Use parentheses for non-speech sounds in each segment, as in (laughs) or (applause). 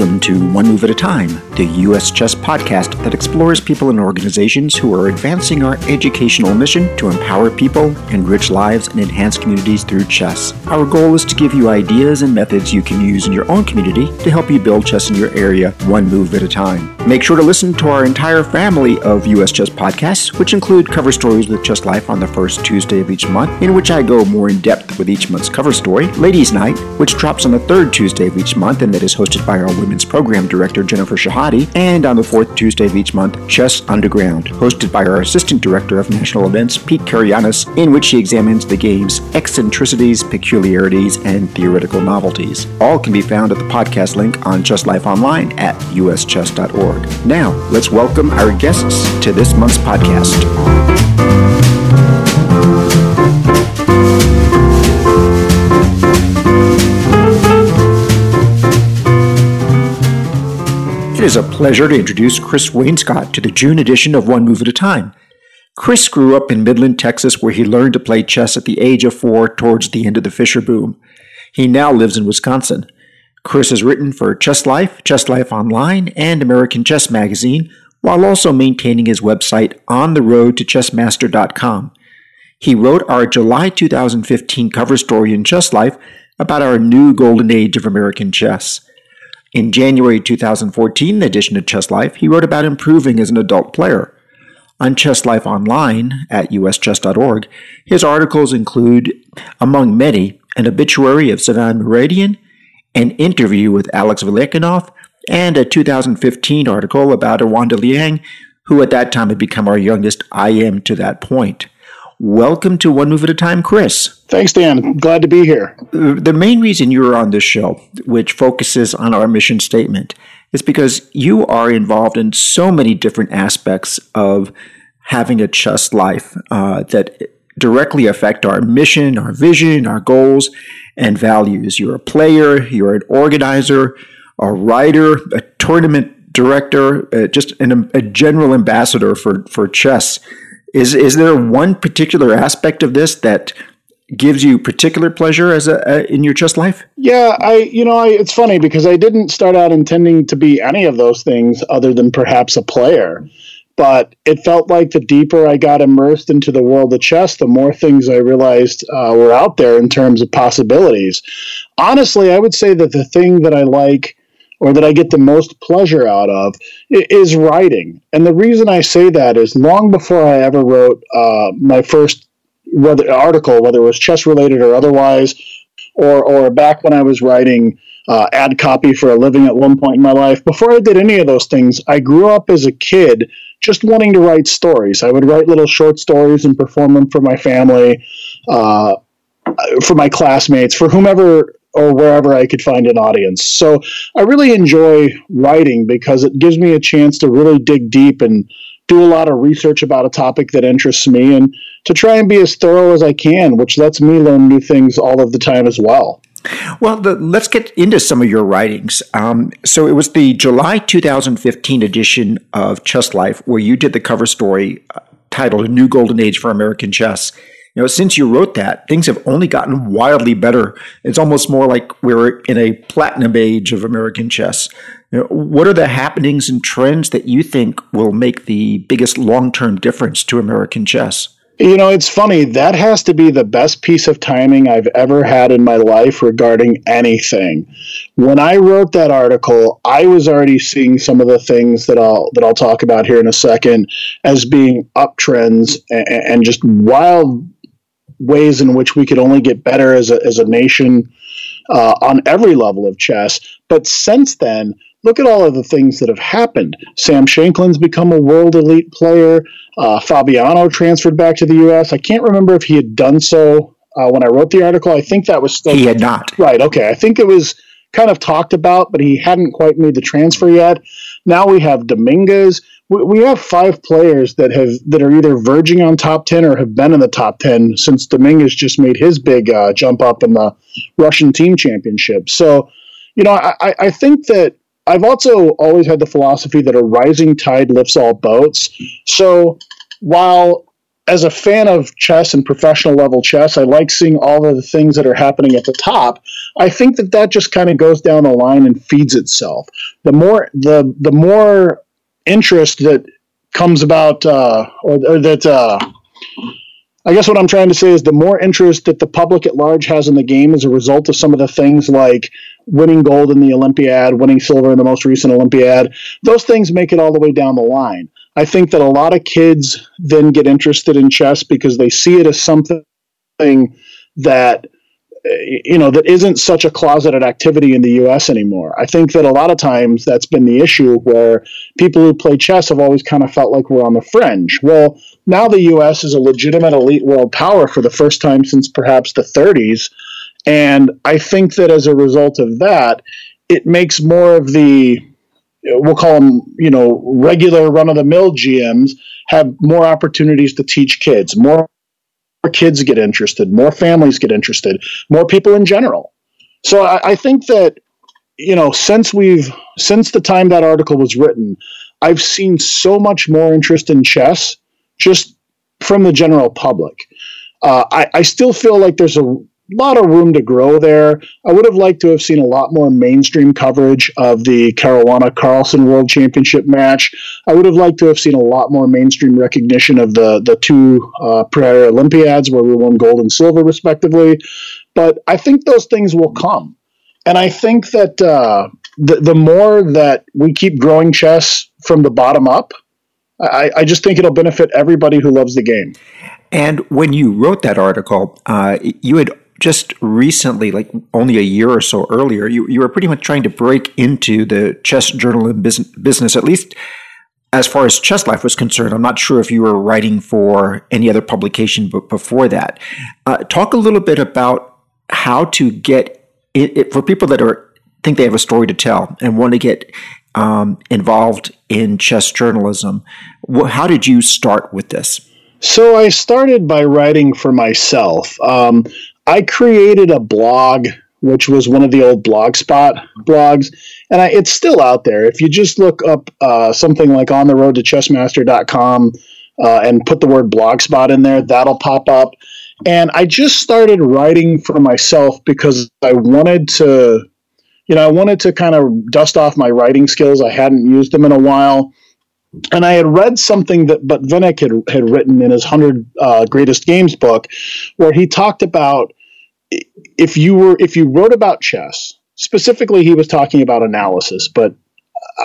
Welcome to One Move at a Time, the U.S. Chess podcast that explores people and organizations who are advancing our educational mission to empower people, enrich lives, and enhance communities through chess. Our goal is to give you ideas and methods you can use in your own community to help you build chess in your area one move at a time. Make sure to listen to our entire family of U.S. Chess podcasts, which include cover stories with Chess Life on the first Tuesday of each month, in which I go more in depth with each month's cover story, Ladies Night, which drops on the third Tuesday of each month and that is hosted by our Program Director Jennifer Shahade, and on the fourth Tuesday of each month, Chess Underground, hosted by our Assistant Director of National Events, Pete Karagianis, in which she examines the game's eccentricities, peculiarities, and theoretical novelties. All can be found at the podcast link on Chess Life Online at uschess.org. Now, let's welcome our guests to this month's podcast. It is a pleasure to introduce Chris Wainscott to the June edition of One Move at a Time. Chris grew up in Midland, Texas, where he learned to play chess at the age of four towards the end of the Fischer boom. He now lives in Wisconsin. Chris has written for Chess Life, Chess Life Online, and American Chess Magazine, while also maintaining his website on the road to chessmaster.com. He wrote our July 2015 cover story in Chess Life about our new golden age of American chess. In January 2014 edition of Chess Life, he wrote about improving as an adult player. On Chess Life Online at uschess.org, his articles include, among many, an obituary of Sevan Muradian, an interview with Alex Velyakinov, and a 2015 article about Awonder Liang, who at that time had become our youngest IM to that point. Welcome to One Move at a Time, Chris. Thanks, Dan. Glad to be here. The main reason you're on this show, which focuses on our mission statement, is because you are involved in so many different aspects of having a chess life uh, that directly affect our mission, our vision, our goals, and values. You're a player, you're an organizer, a writer, a tournament director, uh, just an, a general ambassador for, for chess. Is is there one particular aspect of this that gives you particular pleasure as a, a, in your chess life? Yeah, I you know I, it's funny because I didn't start out intending to be any of those things other than perhaps a player. But it felt like the deeper I got immersed into the world of chess, the more things I realized uh, were out there in terms of possibilities. Honestly, I would say that the thing that I like or that I get the most pleasure out of is writing. And the reason I say that is long before I ever wrote uh, my first whether article, whether it was chess related or otherwise, or or back when I was writing uh, ad copy for a living at one point in my life. Before I did any of those things, I grew up as a kid just wanting to write stories. I would write little short stories and perform them for my family, uh, for my classmates, for whomever or wherever I could find an audience. So I really enjoy writing because it gives me a chance to really dig deep and do a lot of research about a topic that interests me and to try and be as thorough as I can, which lets me learn new things all of the time as well. Well, the, let's get into some of your writings. Um, so it was the July 2015 edition of Chess Life where you did the cover story uh, titled "A New Golden Age for American Chess." You know, since you wrote that, things have only gotten wildly better. It's almost more like we're in a platinum age of American chess. You know, what are the happenings and trends that you think will make the biggest long term difference to American chess? You know, it's funny. That has to be the best piece of timing I've ever had in my life regarding anything. When I wrote that article, I was already seeing some of the things that I'll that I'll talk about here in a second as being uptrends and, and just wild ways in which we could only get better as a, as a nation uh, on every level of chess. But since then, look at all of the things that have happened. Sam Shankland's become a world elite player. Uh, Fabiano transferred back to the U.S. I can't remember if he had done so uh, when I wrote the article. I think that was still. He had not. Right. Okay. I think it was kind of talked about, but he hadn't quite made the transfer yet. Now we have Dominguez we have five players that have that are either verging on top ten or have been in the top ten since Dominguez just made his big uh, jump up in the Russian team championship. So, you know, I, I think that I've also always had the philosophy that a rising tide lifts all boats. So, while as a fan of chess and professional level chess, I like seeing all of the things that are happening at the top. I think that that just kind of goes down the line and feeds itself. The more the the more interest that comes about, uh, or, or, that uh, I guess what I'm trying to say is the more interest that the public at large has in the game as a result of some of the things like winning gold in the Olympiad, winning silver in the most recent Olympiad, those things make it all the way down the line. I think that a lot of kids then get interested in chess because they see it as something that you know that isn't such a closeted activity in the US anymore. I think that a lot of times that's been the issue where people who play chess have always kind of felt like we're on the fringe. Well, now the US is a legitimate elite world power for the first time since perhaps the 30s, and I think that as a result of that, it makes more of the we'll call them, you know, regular run of the mill GMs have more opportunities to teach kids, more kids get interested, more families get interested, more people in general. So I, I think that, you know, since we've, since the time that article was written, I've seen so much more interest in chess just from the general public. Uh, I, I still feel like there's a lot of room to grow there. I would have liked to have seen a lot more mainstream coverage of the Caruana Carlsen World Championship match. I would have liked to have seen a lot more mainstream recognition of the the two uh, prior Olympiads where we won gold and silver respectively. But I think those things will come, and I think that uh, the the more that we keep growing chess from the bottom up. I, I just think it'll benefit everybody who loves the game. And when you wrote that article, uh, you had just recently, like only a year or so earlier, you, you were pretty much trying to break into the chess journalism business, at least as far as chess life was concerned. I'm not sure if you were writing for any other publication before that. Uh, talk a little bit about how to get it, it, for people that are think they have a story to tell and want to get um, involved in chess journalism. How did you start with this? So I started by writing for myself. Um, I created a blog, which was one of the old Blogspot blogs, and I, it's still out there. If you just look up uh, something like on the road to chessmaster.com uh, and put the word blogspot in there, that'll pop up. And I just started writing for myself because I wanted to, you know, I wanted to kind of dust off my writing skills. I hadn't used them in a while and I had read something that Botvinnik had, had written in his 100 uh, Greatest Games book, where he talked about if you were if you wrote about chess specifically he was talking about analysis but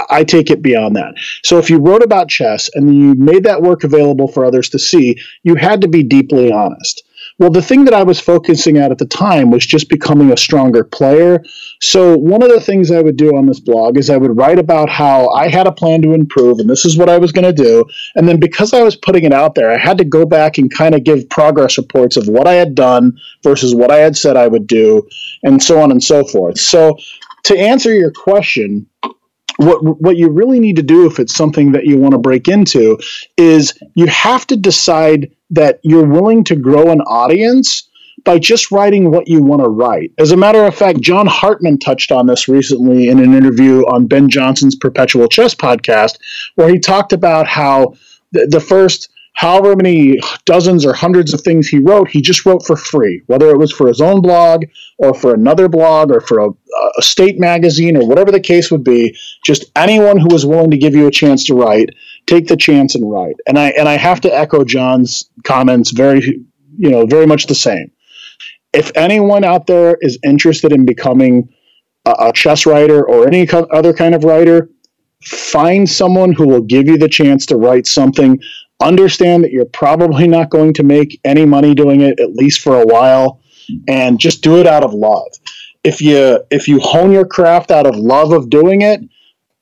i take it beyond that. So if you wrote about chess and you made that work available for others to see you had to be deeply honest well, the thing that I was focusing at at the time was just becoming a stronger player. So, one of the things I would do on this blog is I would write about how I had a plan to improve and this is what I was going to do. And then because I was putting it out there, I had to go back and kind of give progress reports of what I had done versus what I had said I would do, and so on and so forth. So, to answer your question, what what you really need to do if it's something that you want to break into is you have to decide that you're willing to grow an audience by just writing what you want to write. As a matter of fact, John Hartmann touched on this recently in an interview on Ben Johnson's Perpetual Chess podcast, where he talked about how the, the first however many dozens or hundreds of things he wrote, he just wrote for free, whether it was for his own blog or for another blog or for a, a, state magazine or whatever the case would be. Just anyone who was willing to give you a chance to write, take the chance and write. And I and I have to echo John's comments very, you know, very much the same. If anyone out there is interested in becoming a, a chess writer or any other kind of writer, find someone who will give you the chance to write something understand that you're probably not going to make any money doing it at least for a while and just do it out of love if you if you hone your craft out of love of doing it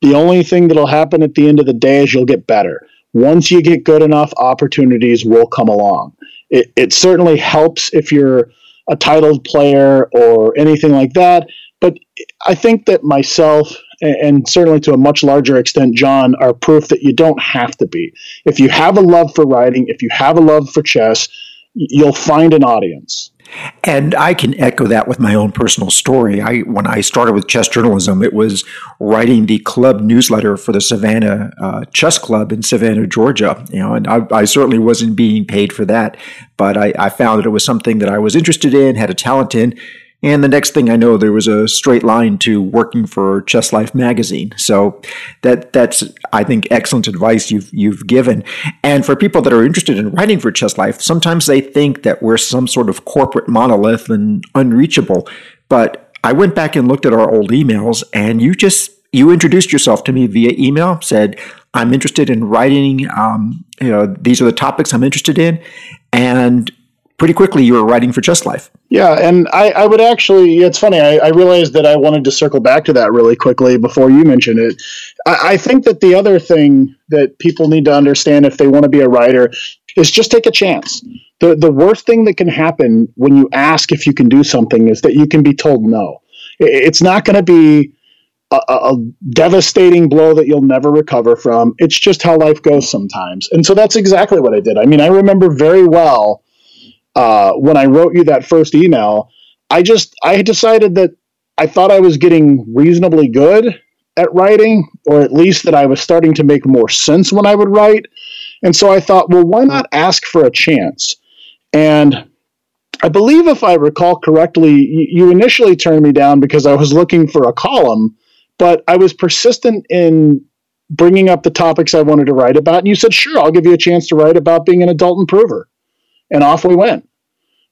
the only thing that'll happen at the end of the day is you'll get better once you get good enough opportunities will come along it, it certainly helps if you're a titled player or anything like that but i think that myself and certainly to a much larger extent, John, are proof that you don't have to be. If you have a love for writing, if you have a love for chess, you'll find an audience. And I can echo that with my own personal story. I when I started with chess journalism, it was writing the club newsletter for the Savannah uh, Chess Club in Savannah, Georgia. You know, and I, I certainly wasn't being paid for that, but I, I found that it was something that I was interested in, had a talent in, And the next thing I know, there was a straight line to working for Chess Life magazine. So that that's I think excellent advice you've you've given. And for people that are interested in writing for Chess Life, sometimes they think that we're some sort of corporate monolith and unreachable. But I went back and looked at our old emails, and you just you introduced yourself to me via email, said I'm interested in writing. Um, you know, these are the topics I'm interested in, and pretty quickly you were writing for Chess Life. Yeah, and I, I would actually, it's funny, I, I, realized that I wanted to circle back to that really quickly before you mentioned it. I, I think that the other thing that people need to understand if they want to be a writer is just take a chance. The, the worst thing that can happen when you ask if you can do something is that you can be told no. It's not going to be a, a, devastating blow that you'll never recover from. It's just how life goes sometimes. And so that's exactly what I did. I mean, I remember very well uh, when I wrote you that first email, I just I decided that I thought I was getting reasonably good at writing, or at least that I was starting to make more sense when I would write. And so I thought, well, why not ask for a chance? And I believe, if I recall correctly, you initially turned me down because I was looking for a column, but I was persistent in bringing up the topics I wanted to write about. And you said, sure, I'll give you a chance to write about being an adult improver and off we went.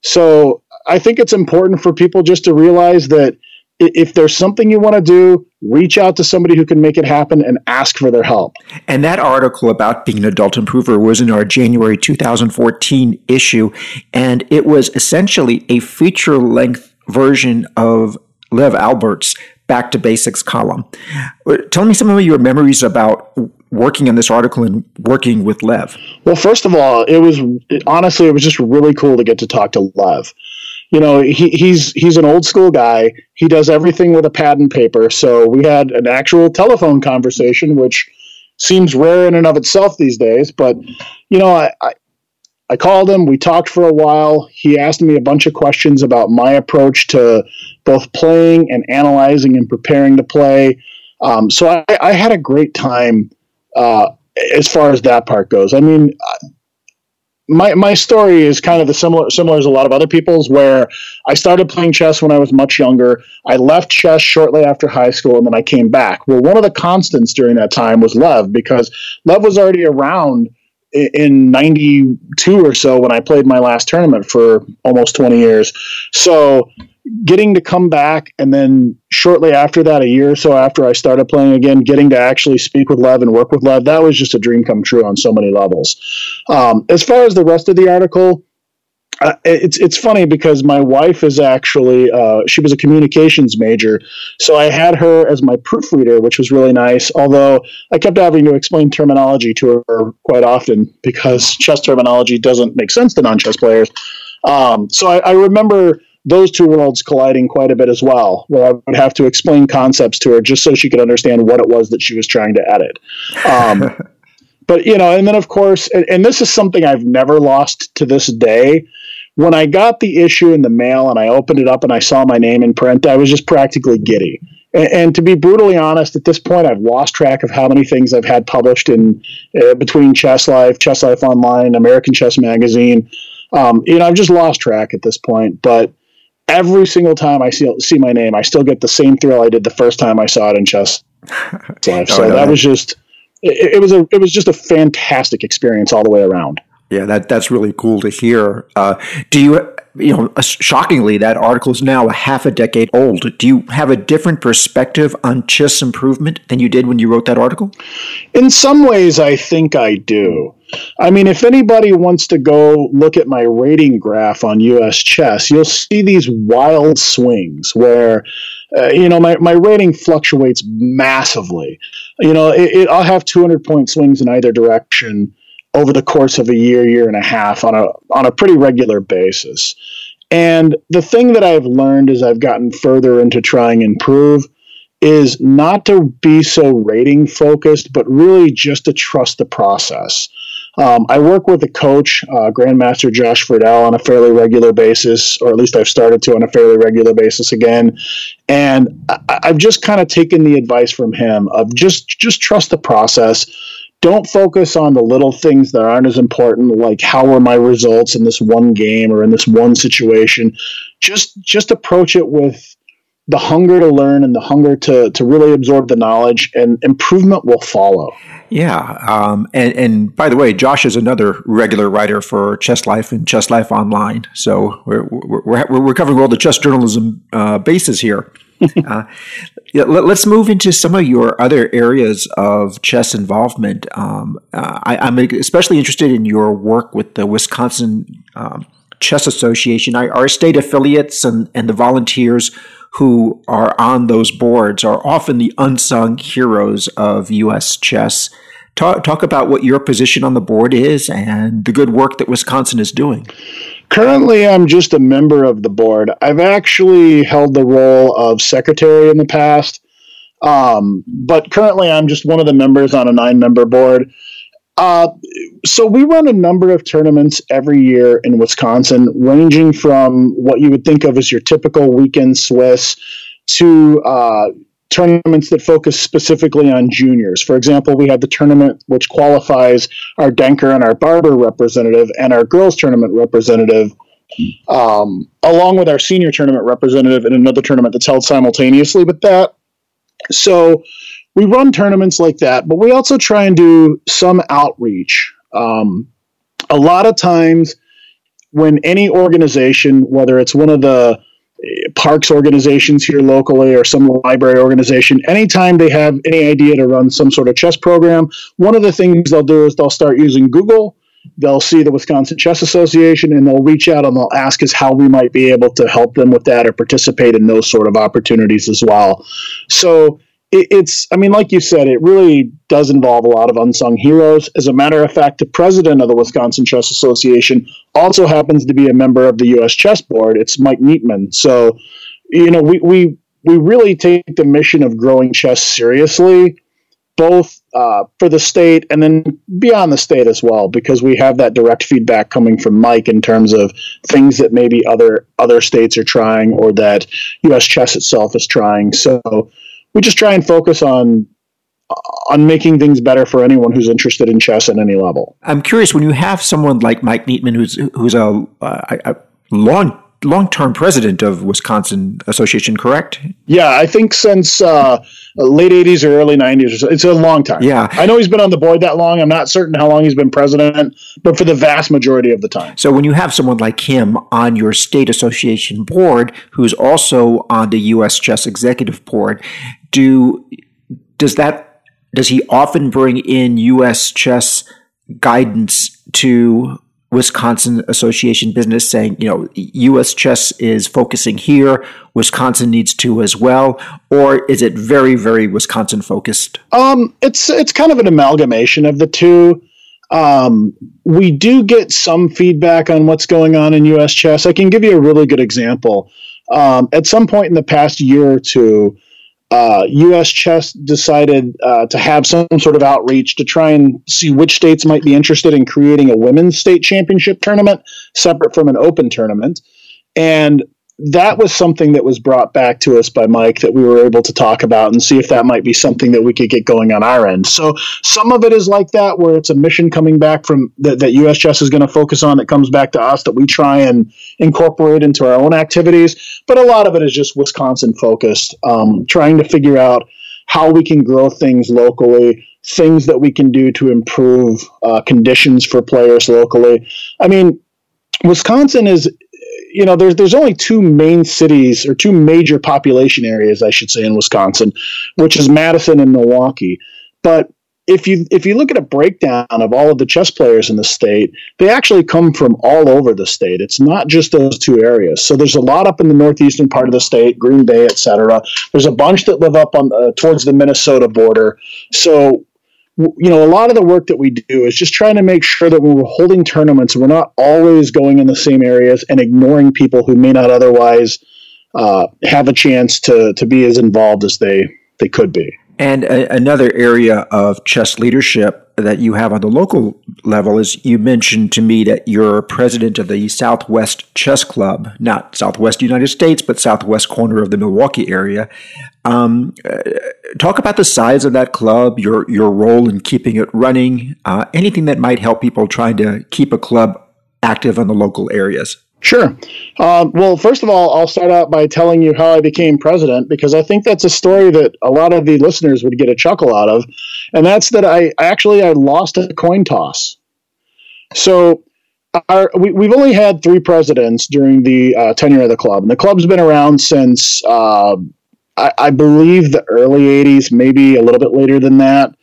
So I think it's important for people just to realize that if there's something you want to do, reach out to somebody who can make it happen and ask for their help. And that article about being an adult improver was in our January 2014 issue, and it was essentially a feature length version of Lev Alburt's Back to Basics column. Uh, tell me some of your memories about working on this article and working with Lev? Well, first of all, it was honestly it was just really cool to get to talk to Lev. You know, he, he's he's an old school guy. He does everything with a pad and paper. So we had an actual telephone conversation, which seems rare in and of itself these days. But you know, I, I I called him. We talked for a while. He asked me a bunch of questions about my approach to both playing and analyzing and preparing to play. Um, so I, I, had a great time uh, as far as that part goes. I mean, my my story is kind of the similar similar as a lot of other people's, where I started playing chess when I was much younger. I left chess shortly after high school, and then I came back. Well, one of the constants during that time was Lev, because Lev was already around in 92 or so when I played my last tournament for almost 20 years. So getting to come back and then shortly after that, a year or so after I started playing again, getting to actually speak with Lev and work with Lev, that was just a dream come true on so many levels. Um, as far as the rest of the article, uh, it's it's funny because my wife is actually uh, she was a communications major, so I had her as my proofreader, which was really nice. Although I kept having to explain terminology to her quite often because chess terminology doesn't make sense to non-chess players. Um, so I, I remember those two worlds colliding quite a bit as well, where I would have to explain concepts to her just so she could understand what it was that she was trying to edit. Um, (laughs) but you know, and then of course, and, and, this is something I've never lost to this day. When I got the issue in the mail and I opened it up and I saw my name in print, I was just practically giddy. And, and to be brutally honest, at this point, I've lost track of how many things I've had published in uh, between Chess Life, Chess Life Online, American Chess Magazine. Um, you know, I've just lost track at this point, but every single time I see see my name, I still get the same thrill I did the first time I saw it in chess (laughs) life. So oh, that was just it, it, was a it was just a fantastic experience all the way around. Yeah, that that's really cool to hear. Uh, do you you know shockingly that article is now a half a decade old. Do you have a different perspective on chess improvement than you did when you wrote that article? In some ways, I think I do. I mean, if anybody wants to go look at my rating graph on US chess, you'll see these wild swings where, uh, you know, my, my rating fluctuates massively. You know, it, it, I'll have 200 point swings in either direction over the course of a year, year and a half on a, on a pretty regular basis. And the thing that I've learned as I've gotten further into trying and improve is not to be so rating focused, but really just to trust the process. Um, I work with a coach, uh, Grandmaster Josh Friedel, on a fairly regular basis, or at least I've started to on a fairly regular basis again. And I, have just kind of taken the advice from him of just just trust the process. Don't focus on the little things that aren't as important, like how were my results in this one game or in this one situation. Just just approach it with the hunger to learn and the hunger to to really absorb the knowledge, and improvement will follow. Yeah, um, and and by the way, Josh is another regular writer for Chess Life and Chess Life Online. So we're we're, we're covering all the chess journalism uh, bases here. (laughs) uh, yeah, let, us move into some of your other areas of chess involvement. Um, uh, I, am especially interested in your work with the Wisconsin um, Chess Association. Our state affiliates and, and the volunteers who are on those boards are often the unsung heroes of U.S. chess. Talk, talk about what your position on the board is and the good work that Wisconsin is doing. Currently, I'm just a member of the board. I've actually held the role of secretary in the past, um, but currently, I'm just one of the members on a nine member board. Uh, so we run a number of tournaments every year in Wisconsin, ranging from what you would think of as your typical weekend Swiss to uh, tournaments that focus specifically on juniors. For example, we have the tournament which qualifies our Denker and our Barber representative and our girls tournament representative, um, along with our senior tournament representative in another tournament that's held simultaneously with that. So we run tournaments like that, but we also try and do some outreach. Um, a lot of times, when any organization, whether it's one of the parks organizations here locally or some library organization, anytime they have any idea to run some sort of chess program, one of the things they'll do is they'll start using Google. They'll see the Wisconsin Chess Association and they'll reach out and they'll ask us how we might be able to help them with that or participate in those sort of opportunities as well. So it, it's, I mean, like you said, it really does involve a lot of unsung heroes. As a matter of fact, the president of the Wisconsin Chess Association also happens to be a member of the U.S. Chess Board. It's Mike Nietman. So, you know, we, we, we really take the mission of growing chess seriously, both uh, for the state and then beyond the state as well, because we have that direct feedback coming from Mike in terms of things that maybe other other states are trying or that U.S. chess itself is trying. So we just try and focus on on making things better for anyone who's interested in chess at any level. I'm curious when you have someone like Mike Nietman, who's who's a, a long long term president of Wisconsin Association, correct? Yeah, I think since uh, late '80s or early '90s. Or so. It's a long time. Yeah, I know he's been on the board that long. I'm not certain how long he's been president, but for the vast majority of the time. So when you have someone like him on your state association board, who's also on the U.S. Chess Executive Board, do does that does he often bring in U.S. chess guidance to Wisconsin Association business, saying you know U.S. chess is focusing here, Wisconsin needs to as well, or is it very very Wisconsin focused? Um, it's it's kind of an amalgamation of the two. Um, we do get some feedback on what's going on in U.S. chess. I can give you a really good example. Um, at some point in the past year or two, uh, U.S. Chess decided uh, to have some sort of outreach to try and see which states might be interested in creating a women's state championship tournament separate from an open tournament. And that was something that was brought back to us by Mike that we were able to talk about and see if that might be something that we could get going on our end. So some of it is like that, where it's a mission coming back from that, that US Chess is going to focus on that comes back to us that we try and incorporate into our own activities. But a lot of it is just Wisconsin focused, um, trying to figure out how we can grow things locally, things that we can do to improve uh, conditions for players locally. I mean, Wisconsin is you know, there's there's only two main cities or two major population areas, I should say, in Wisconsin, which is Madison and Milwaukee. But if you if you look at a breakdown of all of the chess players in the state, they actually come from all over the state. It's not just those two areas. So there's a lot up in the northeastern part of the state, Green Bay, etc. There's a bunch that live up on uh, towards the Minnesota border. So you know, a lot of the work that we do is just trying to make sure that when we're holding tournaments, we're not always going in the same areas and ignoring people who may not otherwise uh, have a chance to to be as involved as they they could be. And a, another area of chess leadership that you have on the local level is you mentioned to me that you're president of the Southwest Chess Club, not Southwest United States, but Southwest corner of the Milwaukee area. Um, uh, talk about the size of that club, your your role in keeping it running, uh, anything that might help people trying to keep a club active in the local areas. Sure. Um, well, first of all, I'll start out by telling you how I became president because I think that's a story that a lot of the listeners would get a chuckle out of, and that's that I actually I lost a coin toss. So our, we, have only had three presidents during the uh, tenure of the club, and the club's been around since uh, I, I, believe the early '80s, maybe a little bit later than that.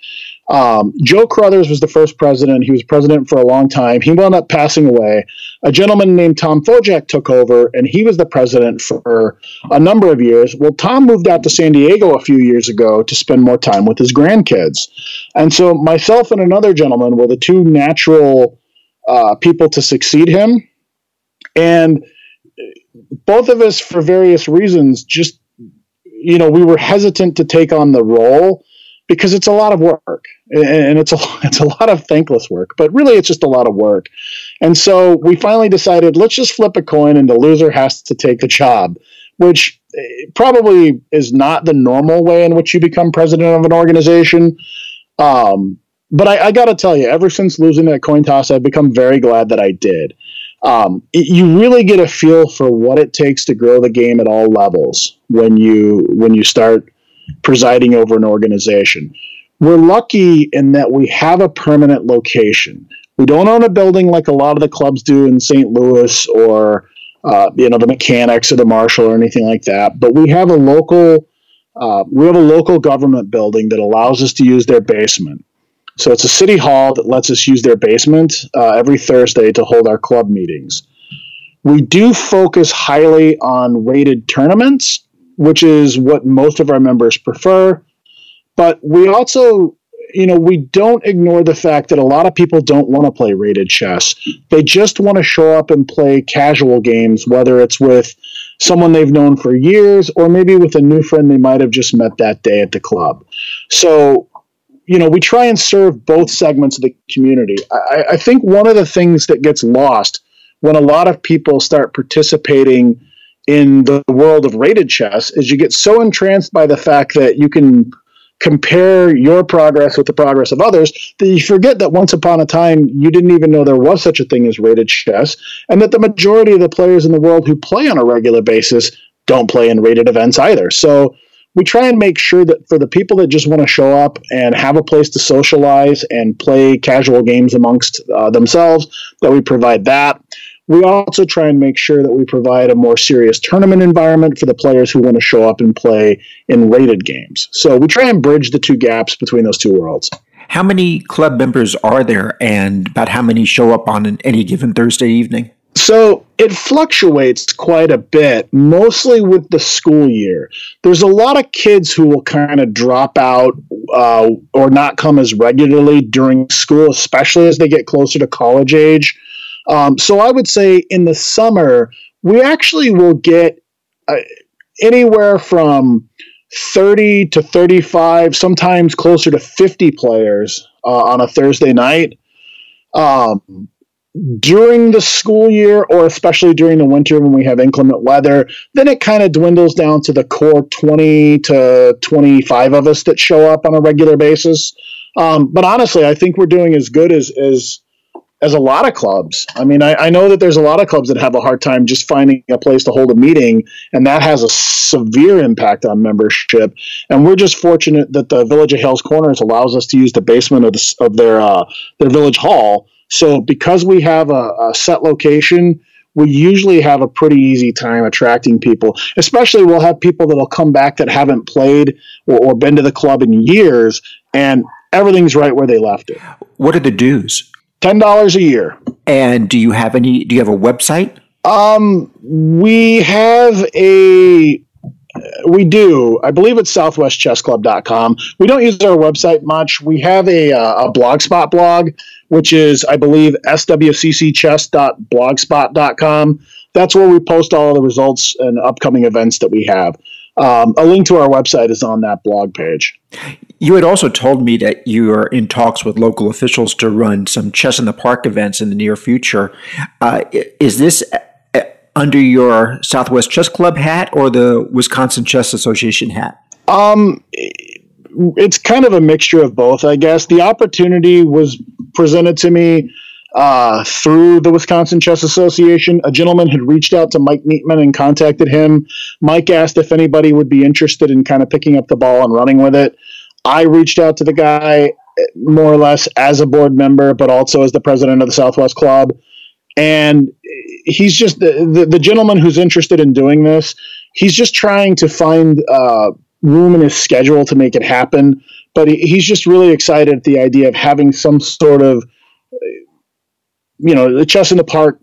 Um, Joe Crothers was the first president. He was president for a long time. He wound up passing away. A gentleman named Tom Fojak took over, and he was the president for a number of years. Well, Tom moved out to San Diego a few years ago to spend more time with his grandkids. And so, myself and another gentleman were the two natural uh, people to succeed him. And both of us, for various reasons, just, you know, we were hesitant to take on the role because it's a lot of work and it's a (laughs) it's a lot of thankless work but really it's just a lot of work. And so we finally decided let's just flip a coin and the loser has to take the job which eh, probably is not the normal way in which you become president of an organization. Um, but I, I got to tell you ever since losing that coin toss i've become very glad that i did. Um, it, you really get a feel for what it takes to grow the game at all levels when you when you start presiding over an organization. We're lucky in that we have a permanent location. We don't own a building like a lot of the clubs do in St. Louis or uh, you know the mechanics or the Marshall or anything like that. But we have a local uh, we have a local government building that allows us to use their basement. So it's a city hall that lets us use their basement uh, every Thursday to hold our club meetings. We do focus highly on rated tournaments which is what most of our members prefer. But we also, you know, we don't ignore the fact that a lot of people don't want to play rated chess. They just want to show up and play casual games, whether it's with someone they've known for years or maybe with a new friend they might have just met that day at the club. So, you know, we try and serve both segments of the community. I, I think one of the things that gets lost when a lot of people start participating in the world of rated chess is you get so entranced by the fact that you can compare your progress with the progress of others that you forget that once upon a time you didn't even know there was such a thing as rated chess and that the majority of the players in the world who play on a regular basis don't play in rated events either. So we try and make sure that for the people that just want to show up and have a place to socialize and play casual games amongst uh, themselves that we provide that we also try and make sure that we provide a more serious tournament environment for the players who want to show up and play in rated games. So we try and bridge the two gaps between those two worlds. How many club members are there, and about how many show up on any given Thursday evening? So it fluctuates quite a bit, mostly with the school year. There's a lot of kids who will kind of drop out uh, or not come as regularly during school, especially as they get closer to college age. Um, so I would say in the summer, we actually will get uh, anywhere from 30 to 35, sometimes closer to 50 players uh, on a Thursday night. Um, during the school year, or especially during the winter when we have inclement weather, then it kind of dwindles down to the core 20 to 25 of us that show up on a regular basis. Um, but honestly, I think we're doing as good as, as as a lot of clubs. I mean, I, I, know that there's a lot of clubs that have a hard time just finding a place to hold a meeting, and that has a severe impact on membership. And we're just fortunate that the Village of Hales Corners allows us to use the basement of, the, of their uh, their village hall. So because we have a, a set location, we usually have a pretty easy time attracting people. Especially, we'll have people that'll come back that haven't played or, or been to the club in years, and everything's right where they left it. What are the dues? Ten dollars a year. And do you have any? Do you have a website? Um, we have a. We do. I believe it's southwestchessclub.com. We don't use our website much. We have a, uh, a blogspot blog, which is, I believe, swccchess.blogspot.com. That's where we post all the results and upcoming events that we have. Um, a link to our website is on that blog page. You had also told me that you are in talks with local officials to run some Chess in the Park events in the near future. Uh, is this uh, under your Southwest Chess Club hat or the Wisconsin Chess Association hat? Um, it's kind of a mixture of both, I guess. The opportunity was presented to me uh, through the Wisconsin Chess Association. A gentleman had reached out to Mike Nietman and contacted him. Mike asked if anybody would be interested in kind of picking up the ball and running with it. I reached out to the guy more or less as a board member, but also as the president of the Southwest Club. And he's just the, the, the gentleman who's interested in doing this. He's just trying to find uh, room in his schedule to make it happen. But he, he's just really excited at the idea of having some sort of you know, the chess in the park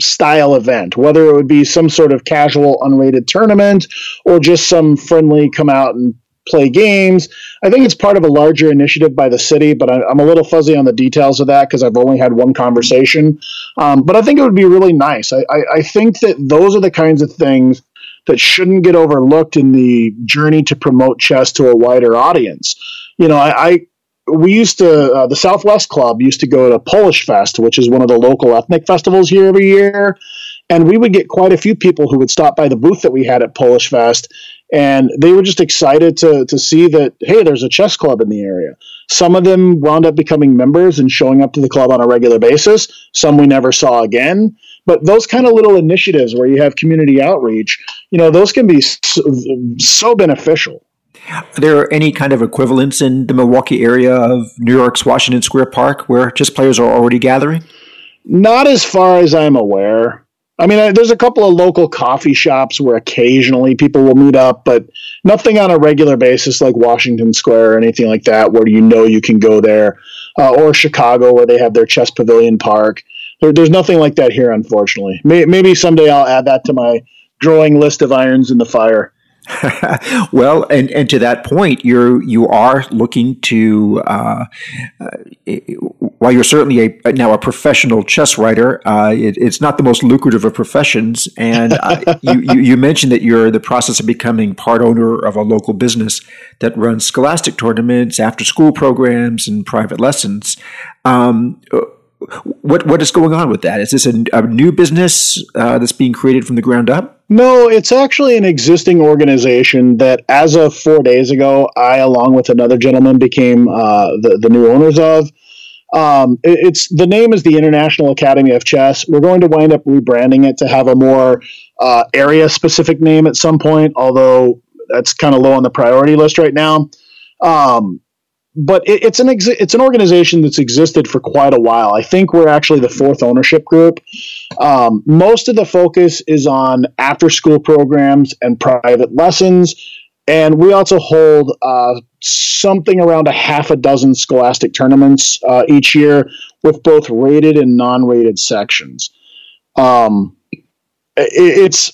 style event, whether it would be some sort of casual unrated tournament or just some friendly come out and play games. I think it's part of a larger initiative by the city, but I, am a little fuzzy on the details of that because I've only had one conversation. Um, but I think it would be really nice. I, I, I think that those are the kinds of things that shouldn't get overlooked in the journey to promote chess to a wider audience. You know, I, I we used to uh, the Southwest Club used to go to Polish Fest, which is one of the local ethnic festivals here every year, and we would get quite a few people who would stop by the booth that we had at Polish Fest, and they were just excited to to see that hey, there's a chess club in the area. Some of them wound up becoming members and showing up to the club on a regular basis. Some we never saw again. But those kind of little initiatives where you have community outreach, you know, those can be so, so beneficial. Are there any kind of equivalents in the Milwaukee area of New York's Washington Square Park where chess players are already gathering? Not as far as I'm aware. I mean, there's a couple of local coffee shops where occasionally people will meet up, but nothing on a regular basis like Washington Square or anything like that, where you know you can go there, uh, or Chicago where they have their chess pavilion park. There, there's nothing like that here, unfortunately. May, maybe someday I'll add that to my growing list of irons in the fire. (laughs) well, and, and to that point, you're you are looking to uh, uh, while you're certainly a, now a professional chess writer, uh, it, it's not the most lucrative of professions. And uh, (laughs) you, you, you mentioned that you're in the process of becoming part owner of a local business that runs scholastic tournaments, after school programs, and private lessons. Um, what what is going on with that? Is this a, a new business uh, that's being created from the ground up? No, it's actually an existing organization that, as of four days ago, I, along with another gentleman, became uh, the the new owners of. Um, it, it's the name is the International Academy of Chess. We're going to wind up rebranding it to have a more uh, area specific name at some point, although that's kind of low on the priority list right now. Um, but it, it's an exi- it's an organization that's existed for quite a while. I think we're actually the fourth ownership group. Um, most of the focus is on after school programs and private lessons, and we also hold uh, something around a half a dozen scholastic tournaments uh, each year with both rated and non-rated sections. Um, it, it's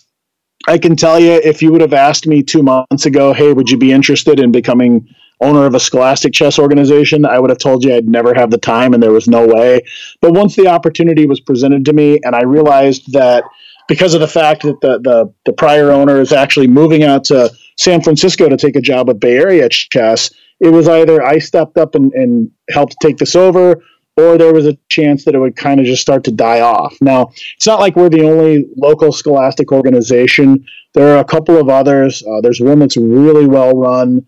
I can tell you if you would have asked me two months ago, hey, would you be interested in becoming owner of a scholastic chess organization, I would have told you I'd never have the time and there was no way. But once the opportunity was presented to me and I realized that because of the fact that the, the, the prior owner is actually moving out to San Francisco to take a job at Bay Area Chess, it was either I stepped up and, and helped take this over or there was a chance that it would kind of just start to die off. Now, it's not like we're the only local scholastic organization. There are a couple of others. Uh, there's one that's really well run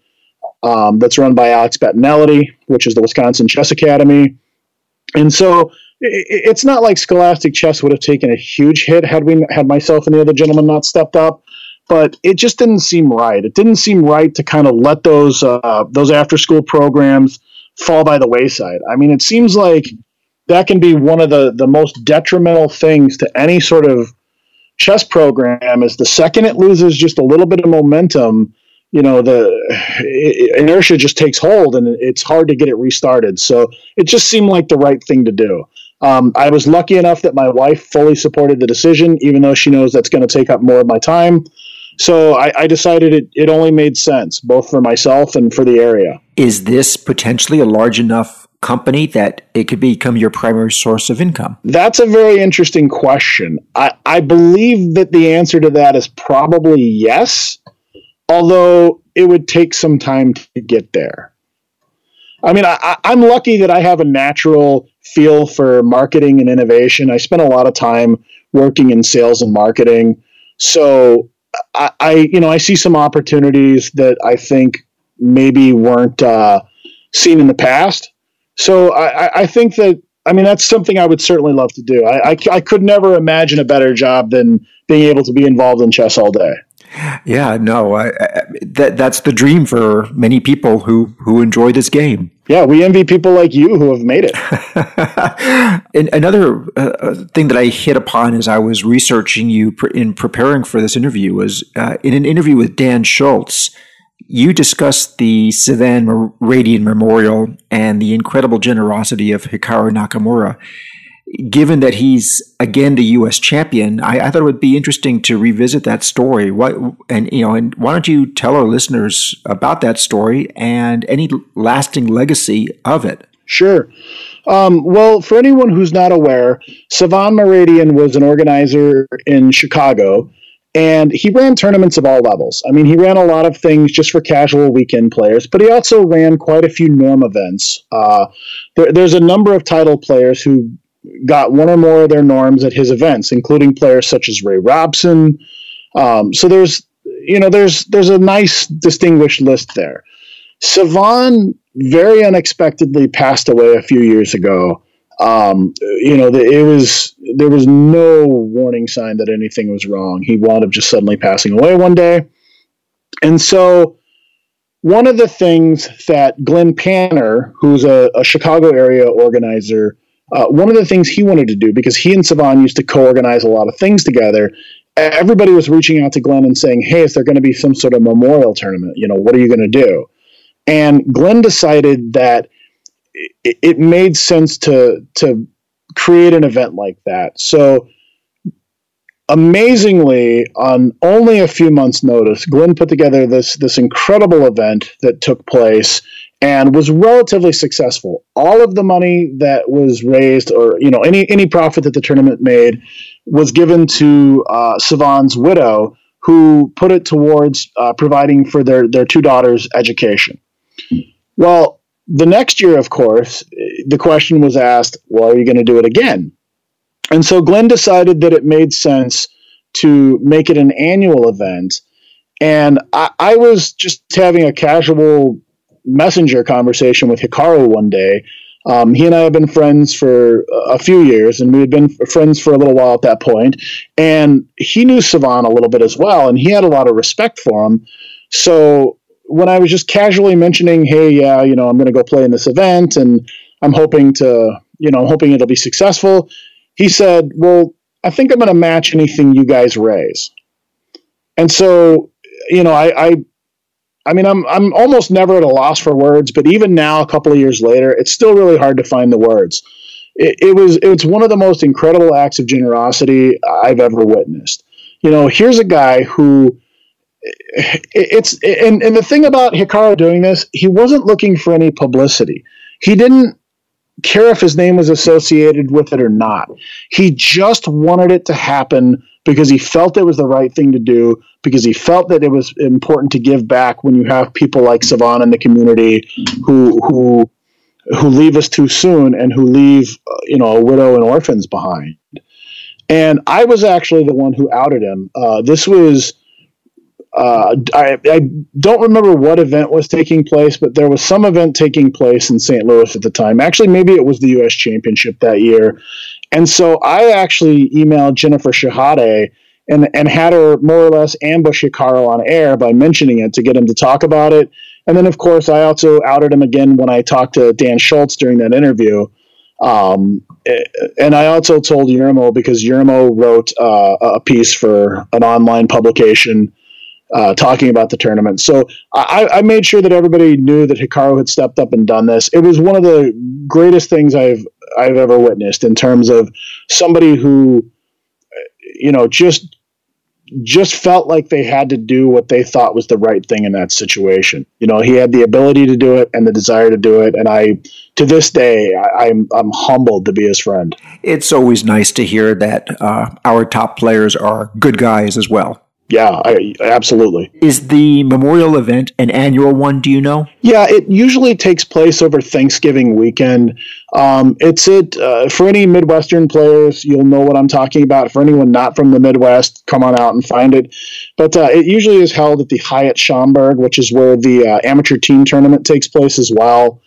um, that's run by Alex Bettinelli, which is the Wisconsin Chess Academy. And so it, it's not like Scholastic Chess would have taken a huge hit had we had myself and the other gentleman not stepped up. But it just didn't seem right. It didn't seem right to kind of let those uh, those after school programs fall by the wayside. I mean, it seems like that can be one of the the most detrimental things to any sort of chess program is the second it loses just a little bit of momentum you know the inertia just takes hold and it's hard to get it restarted. So it just seemed like the right thing to do. Um, i was lucky enough that my wife fully supported the decision even though she knows that's going to take up more of my time. So I, I, decided it, it only made sense both for myself and for the area. Is this potentially a large enough company that it could become your primary source of income? That's a very interesting question. I, I believe that the answer to that is probably yes although it would take some time to get there. I mean, I, am lucky that I have a natural feel for marketing and innovation. I spent a lot of time working in sales and marketing, so I, I you know, I see some opportunities that I think maybe weren't uh, seen in the past. So I, I think that I mean that's something I would certainly love to do. I, I, I could never imagine a better job than being able to be involved in chess all day. Yeah, no, I, I, that that's the dream for many people who who enjoy this game. Yeah, we envy people like you who have made it. (laughs) and another uh, thing that I hit upon as I was researching you in preparing for this interview was uh, in an interview with Dan Schultz. You discussed the Sevan Muradian Memorial and the incredible generosity of Hikaru Nakamura given that he's again the U.S. champion, I, I, thought it would be interesting to revisit that story. What and you know, and why don't you tell our listeners about that story and any lasting legacy of it? Sure. Um, well, for anyone who's not aware, Sevan Muradian was an organizer in Chicago, and he ran tournaments of all levels. I mean, he ran a lot of things just for casual weekend players, but he also ran quite a few norm events. Uh, there, there's a number of title players who got one or more of their norms at his events, including players such as Ray Robson. Um, so there's you know there's there's a nice distinguished list there. Sevan very unexpectedly passed away a few years ago. Um, you know, the, it was there was no warning sign that anything was wrong. He wound up just suddenly passing away one day, and so one of the things that Glenn Panner, who's a, a Chicago area organizer, uh, one of the things he wanted to do, because he and Sevan used to co organize a lot of things together, everybody was reaching out to Glenn and saying, Hey, is there going to be some sort of memorial tournament? You know, what are you going to do? And Glenn decided that it, it made sense to, to create an event like that. So, amazingly, on only a few months' notice, Glenn put together this this incredible event that took place and was relatively successful. All of the money that was raised, or you know, any any profit that the tournament made, was given to uh, Sevan's widow, who put it towards uh, providing for their their two daughters' education. Well, the next year, of course, the question was asked, "Well, are you going to do it again?" And so Glenn decided that it made sense to make it an annual event. And I, I was just having a casual messenger conversation with Hikaru one day. Um, he and I have been friends for a few years, and we had been friends for a little while at that point. And he knew Sevan a little bit as well, and he had a lot of respect for him. So when I was just casually mentioning, "Hey, yeah, you know, I'm going to go play in this event, and I'm hoping to, you know, I'm hoping it'll be successful," he said, "Well, I think I'm going to match anything you guys raise." And so, you know, I, I I mean, I'm I'm almost never at a loss for words, but even now, a couple of years later, it's still really hard to find the words. It, it was it's one of the most incredible acts of generosity I've ever witnessed. You know, here's a guy who it's and, and the thing about Hikaru doing this, he wasn't looking for any publicity. He didn't care if his name was associated with it or not. He just wanted it to happen because he felt it was the right thing to do, because he felt that it was important to give back when you have people like Sevan in the community who who who leave us too soon and who leave you know a widow and orphans behind. And I was actually the one who outed him. Uh, this was. Uh, I, I don't remember what event was taking place, but there was some event taking place in St. Louis at the time. Actually, maybe it was the U.S. Championship that year, and so I actually emailed Jennifer Shahade and, and had her more or less ambush Hikaru on air by mentioning it to get him to talk about it. And then, of course, I also outed him again when I talked to Dan Schultz during that interview. Um, and I also told Yermo because Yermo wrote uh, a piece for an online publication uh, talking about the tournament. So I, I, made sure that everybody knew that Hikaru had stepped up and done this. It was one of the greatest things I've I've ever witnessed in terms of somebody who, you know, just just felt like they had to do what they thought was the right thing in that situation. You know, he had the ability to do it and the desire to do it, and I, to this day, I, am I'm, I'm humbled to be his friend. It's always nice to hear that uh, our top players are good guys as well. Yeah, I, absolutely. Is the memorial event an annual one? Do you know? Yeah, it usually takes place over Thanksgiving weekend. Um, it's it uh, for any Midwestern players. You'll know what I'm talking about. For anyone not from the Midwest, come on out and find it. But uh, it usually is held at the Hyatt Schaumburg, which is where the uh, amateur team tournament takes place as well.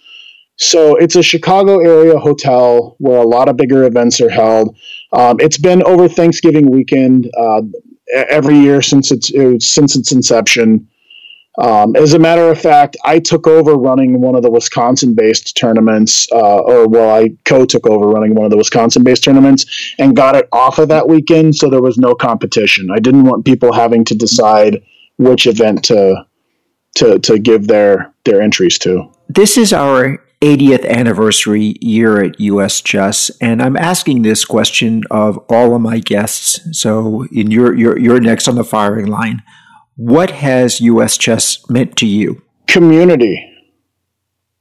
So it's a Chicago area hotel where a lot of bigger events are held. Um, it's been over Thanksgiving weekend uh, every year since its since its inception. Um, as a matter of fact, I took over running one of the Wisconsin-based tournaments, uh, or well, I co-took over running one of the Wisconsin-based tournaments and got it off of that weekend, so there was no competition. I didn't want people having to decide which event to to to give their their entries to. This is our 80th anniversary year at US Chess, and I'm asking this question of all of my guests. So, in your you're, you're next on the firing line. What has US Chess meant to you? Community.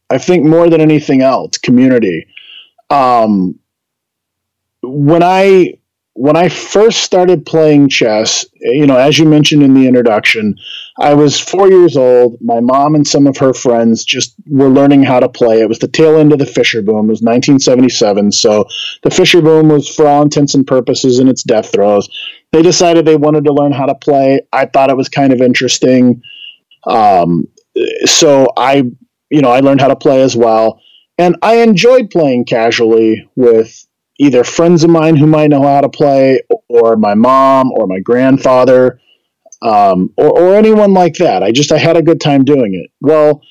I think more than anything else, community. Um, when I when I first started playing chess, you know, as you mentioned in the introduction, I was four years old. My mom and some of her friends just were learning how to play. It was the tail end of the Fischer boom. It was 1977. So the Fischer boom was, for all intents and purposes, in its death throes. They decided they wanted to learn how to play. I thought it was kind of interesting. Um, so I, you know, I learned how to play as well. And I enjoyed playing casually with either friends of mine who might know how to play, or my mom, or my grandfather, um, or, or anyone like that. I just I had a good time doing it. Well,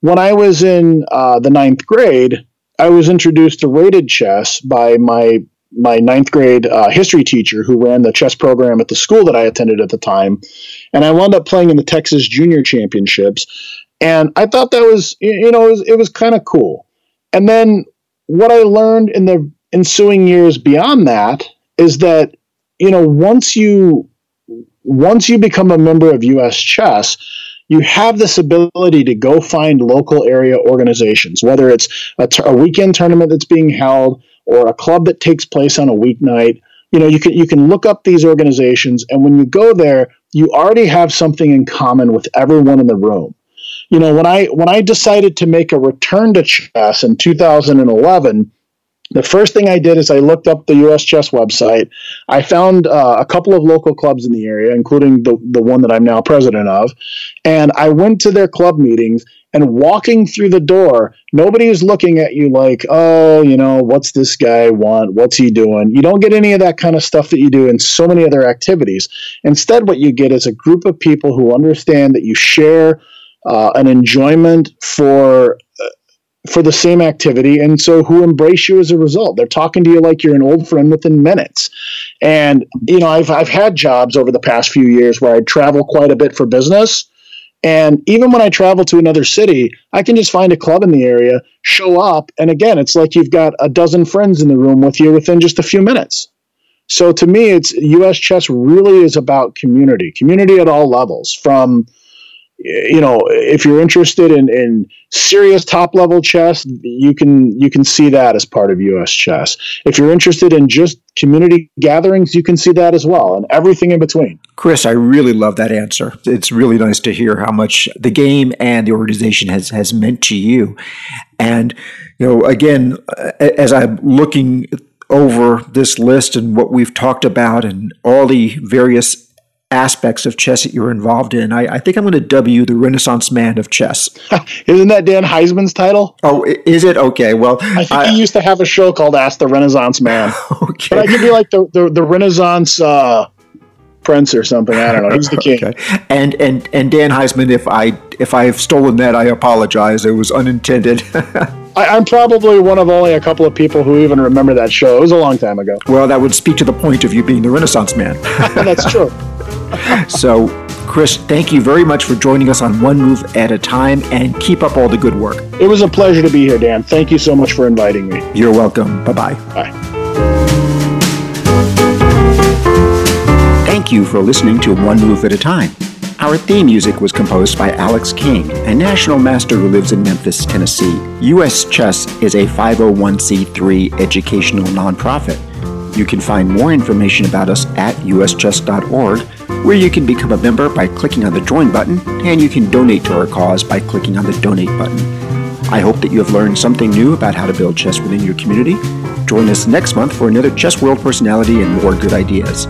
when I was in uh, the ninth grade, I was introduced to rated chess by my my ninth grade uh, history teacher who ran the chess program at the school that I attended at the time, and I wound up playing in the Texas Junior Championships, and I thought that was you know it was, it was kind of cool. And then what I learned in the ensuing years beyond that is that you know once you once you become a member of US Chess, you have this ability to go find local area organizations, whether it's a, t- a weekend tournament that's being held or a club that takes place on a weeknight. You know, you can you can look up these organizations, and when you go there, you already have something in common with everyone in the room. You know, when I when I decided to make a return to chess in 2011 the first thing I did is I looked up the US Chess website. I found uh, a couple of local clubs in the area, including the, the one that I'm now president of. And I went to their club meetings and walking through the door, nobody is looking at you like, oh, you know, what's this guy want? What's he doing? You don't get any of that kind of stuff that you do in so many other activities. Instead, what you get is a group of people who understand that you share uh, an enjoyment for for the same activity. And so who embrace you as a result? They're talking to you like you're an old friend within minutes. And you know i've, I've had jobs over the past few years where i travel quite a bit for business. And even when i travel to another city i can just find a club in the area show up and again it's like you've got a dozen friends in the room with you within just a few minutes. So to me it's us chess really is about community community at all levels from you know, if you're interested in, in serious top level chess, you can you can see that as part of US chess. If you're interested in just community gatherings, you can see that as well, and everything in between. Chris, I really love that answer. It's really nice to hear how much the game and the organization has has meant to you. And you know, again, as I'm looking over this list and what we've talked about and all the various aspects of chess that you're involved in. I, I think I'm going to dub you the Renaissance man of chess. (laughs) Isn't that Dan Heisman's title? Oh, is it? Okay. Well, I think I, he used to have a show called Ask the Renaissance Man. (laughs) okay. But I could be like the, the, the Renaissance uh, prince or something. I don't know. He's the king. (laughs) okay. And and and Dan Heisman, if I if I've stolen that, I apologize. It was unintended. I, am probably one of only a couple of people who even remember that show. It was a long time ago. Well, that would speak to the point of you being the Renaissance man. (laughs) That's true. (laughs) so, Chris, thank you very much for joining us on One Move at a Time and keep up all the good work. It was a pleasure to be here, Dan. Thank you so much for inviting me. You're welcome. Bye-bye. Bye. Thank you for listening to One Move at a Time. Our theme music was composed by Alex King, a national master who lives in Memphis, Tennessee. US Chess is a 501c3 educational nonprofit. You can find more information about us at uschess.org where you can become a member by clicking on the Join button, and you can donate to our cause by clicking on the Donate button. I hope that you have learned something new about how to build chess within your community. Join us next month for another Chess World personality and more good ideas.